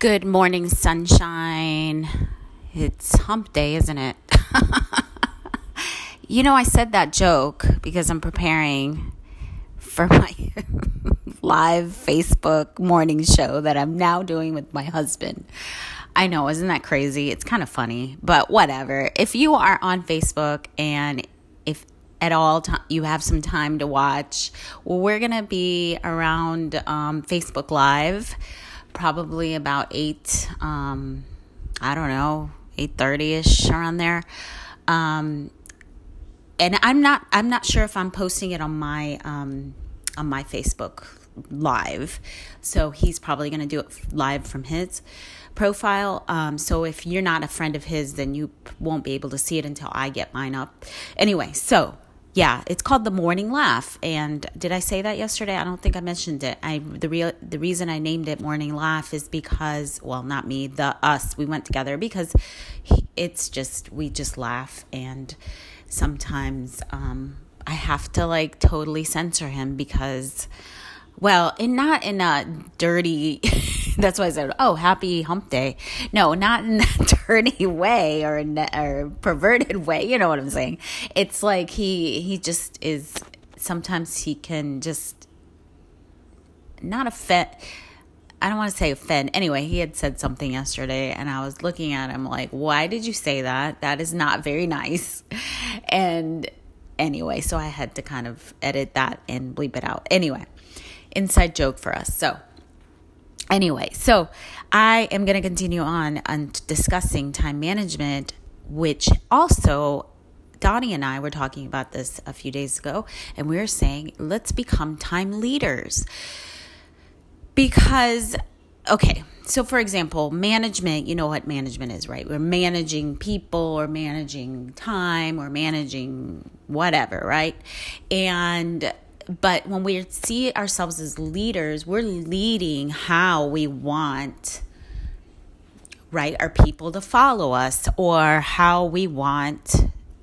Good morning, sunshine. It's hump day, isn't it? you know, I said that joke because I'm preparing for my live Facebook morning show that I'm now doing with my husband. I know, isn't that crazy? It's kind of funny, but whatever. If you are on Facebook and if at all t- you have some time to watch, well, we're going to be around um, Facebook Live probably about 8 um, I don't know, 8:30ish around there. Um, and I'm not I'm not sure if I'm posting it on my um, on my Facebook live. So he's probably going to do it live from his profile. Um, so if you're not a friend of his, then you won't be able to see it until I get mine up. Anyway, so yeah, it's called the Morning Laugh. And did I say that yesterday? I don't think I mentioned it. I the real the reason I named it Morning Laugh is because well, not me, the us. We went together because it's just we just laugh and sometimes um, I have to like totally censor him because well, and not in a dirty that's why I said, "Oh, happy hump day." No, not in a dirty way or in a or perverted way. You know what I'm saying? It's like he he just is. Sometimes he can just not offend. I don't want to say offend. Anyway, he had said something yesterday, and I was looking at him like, "Why did you say that? That is not very nice." And anyway, so I had to kind of edit that and bleep it out. Anyway, inside joke for us. So Anyway, so I am going to continue on on discussing time management, which also Donnie and I were talking about this a few days ago, and we were saying, let's become time leaders. Because, okay, so for example, management, you know what management is, right? We're managing people or managing time or managing whatever, right? And but when we see ourselves as leaders, we're leading how we want right our people to follow us or how we want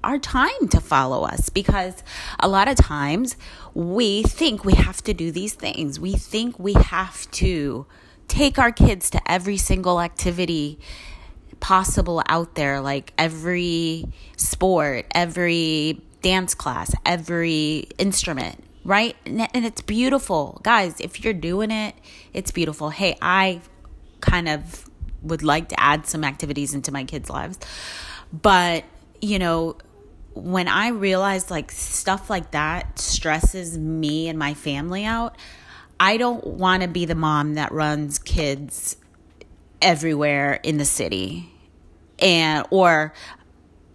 our time to follow us because a lot of times we think we have to do these things. We think we have to take our kids to every single activity possible out there, like every sport, every dance class, every instrument right? And it's beautiful. Guys, if you're doing it, it's beautiful. Hey, I kind of would like to add some activities into my kids' lives. But, you know, when I realize like stuff like that stresses me and my family out, I don't want to be the mom that runs kids everywhere in the city and or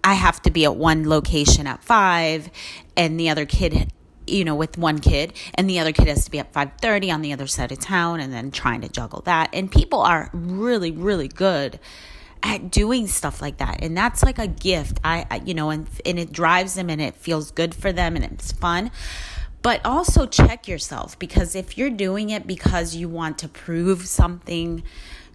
I have to be at one location at 5 and the other kid you know with one kid and the other kid has to be at 5:30 on the other side of town and then trying to juggle that. And people are really really good at doing stuff like that. And that's like a gift. I, I you know and and it drives them and it feels good for them and it's fun. But also check yourself because if you're doing it because you want to prove something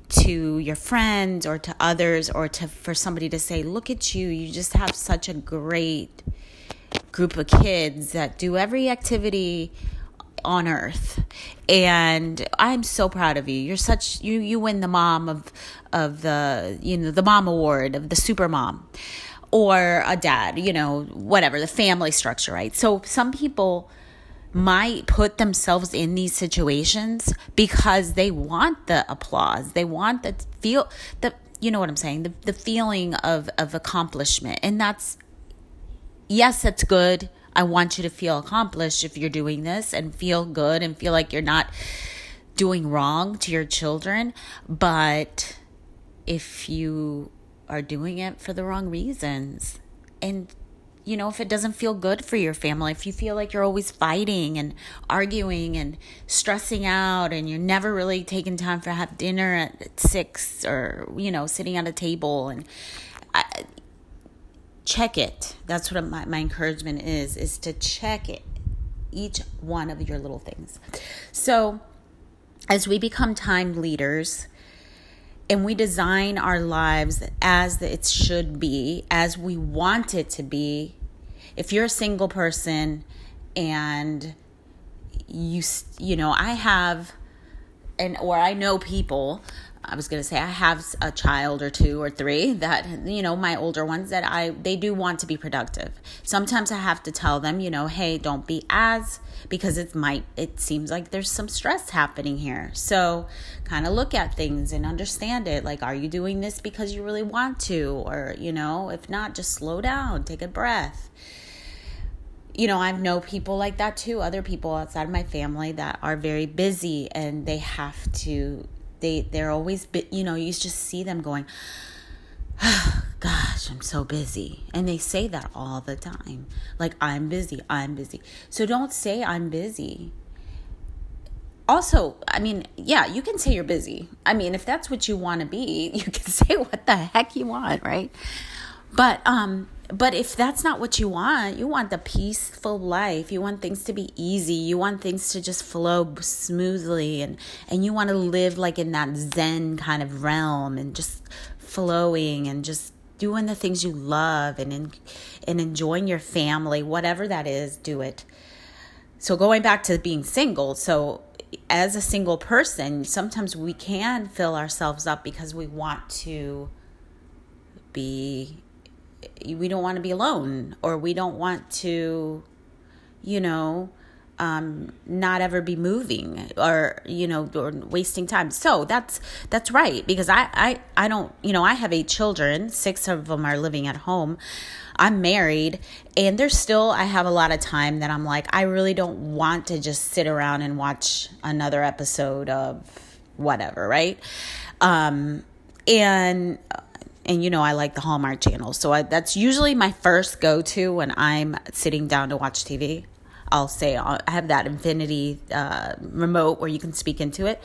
to your friends or to others or to for somebody to say look at you. You just have such a great group of kids that do every activity on earth. And i'm so proud of you. You're such you you win the mom of of the you know the mom award of the super mom or a dad you know whatever the family structure right? So some people might put themselves in these situations because they want the applause. They want the feel the you know what i'm saying? The, the feeling of of accomplishment. And that's yes, it's good. I want you to feel accomplished if you're doing this and feel good and feel like you're not doing wrong to your children. But if you are doing it for the wrong reasons, and you know, if it doesn't feel good for your family, if you feel like you're always fighting and arguing and stressing out and you're never really taking time for have dinner at six or, you know, sitting at a table and check it. That's what my, my encouragement is, is to check it, each one of your little things. So as we become time leaders, and we design our lives as it should be, as we want it to be, if you're a single person and you you know i have and or i know people i was going to say i have a child or two or three that you know my older ones that i they do want to be productive. Sometimes i have to tell them you know hey don't be as because it might it seems like there's some stress happening here. So kind of look at things and understand it. Like are you doing this because you really want to? Or you know if not just slow down take a breath. You know, I've know people like that too, other people outside of my family that are very busy and they have to they they're always you know, you just see them going oh, gosh, I'm so busy. And they say that all the time. Like I'm busy, I'm busy. So don't say I'm busy. Also, I mean, yeah, you can say you're busy. I mean, if that's what you want to be, you can say what the heck you want, right? But um but if that's not what you want, you want the peaceful life. You want things to be easy. You want things to just flow smoothly and and you want to live like in that zen kind of realm and just flowing and just doing the things you love and and enjoying your family, whatever that is, do it. So going back to being single, so as a single person, sometimes we can fill ourselves up because we want to be we don't want to be alone or we don't want to you know um, not ever be moving or you know or wasting time. So that's that's right because I, I i don't you know i have eight children. Six of them are living at home. I'm married and there's still i have a lot of time that i'm like i really don't want to just sit around and watch another episode of whatever right? Um and and you know I like the Hallmark channel. So I, that's usually my first go to when I'm sitting down to watch TV. I'll say uh, I have that Xfinity uh, remote where you can speak into it,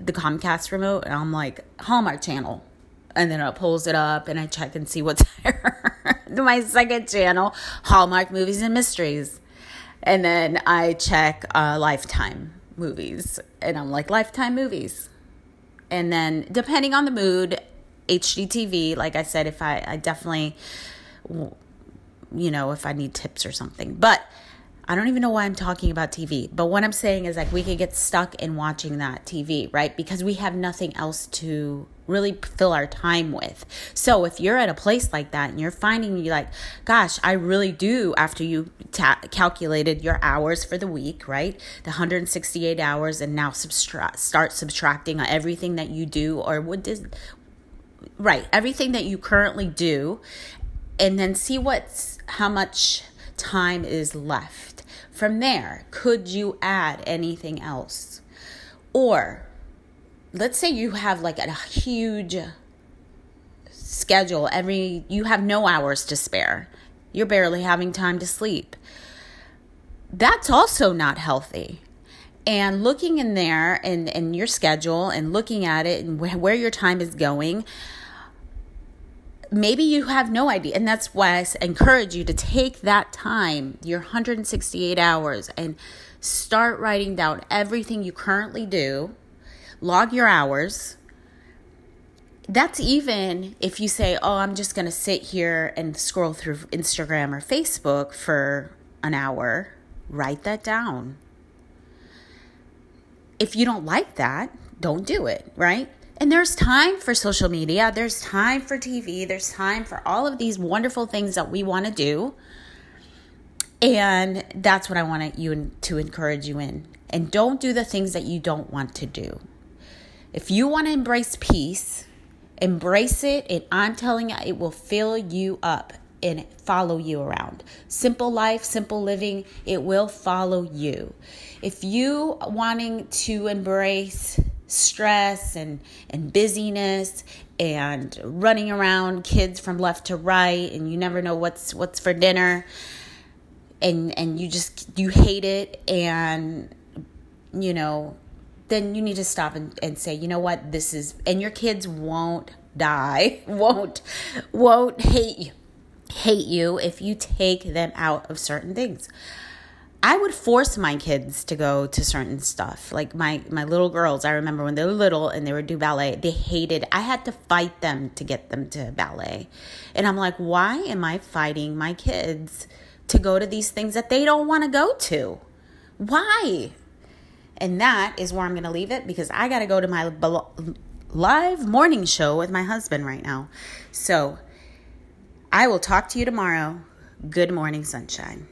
the Comcast remote, and I'm like Hallmark channel, and then it pulls it up and I check and see what's there. my second channel, Hallmark movies and mysteries, and then I check uh, Lifetime movies, and I'm like Lifetime movies, and then depending on the mood HGTV. Like I said, if I, I definitely, you know, if I need tips or something. But I don't even know why I'm talking about TV. But what I'm saying is like we could get stuck in watching that TV, right? Because we have nothing else to really fill our time with. So if you're at a place like that and you're finding you like, gosh, I really do after you ta- calculated your hours for the week, right? The 168 hours and now subtract start subtracting everything that you do or what does right everything that you currently do and then see what's how much time is left. From there could you add anything else? Or let's say you have like a huge schedule every you have no hours to spare. You're barely having time to sleep. That's also not healthy and looking in there and, and your schedule and looking at it and wh- where your time is going maybe you have no idea. And that's why i encourage you to take that time your 168 hours and start writing down everything you currently do. Log your hours. That's even if you say oh i'm just going to sit here and scroll through instagram or facebook for an hour write that down if you don't like that don't do it right and there's time for social media, there's time for TV, there's time for all of these wonderful things that we want to do. And that's what I want you to encourage you in. And don't do the things that you don't want to do. If you want to embrace peace, embrace it. And I'm telling you, it will fill you up and follow you around. Simple life, simple living, it will follow you. If you wanting to embrace stress and and busyness and running around kids from left to right and you never know what's what's for dinner and and you just you hate it and you know then you need to stop and, and say you know what this is and your kids won't die won't won't hate you hate you if you take them out of certain things I would force my kids to go to certain stuff. Like my my little girls, I remember when they were little and they would do ballet, they hated. I had to fight them to get them to ballet. And I'm like, "Why am I fighting my kids to go to these things that they don't want to go to? Why?" And that is where I'm going to leave it because I got to go to my live morning show with my husband right now. So, I will talk to you tomorrow. Good morning, sunshine.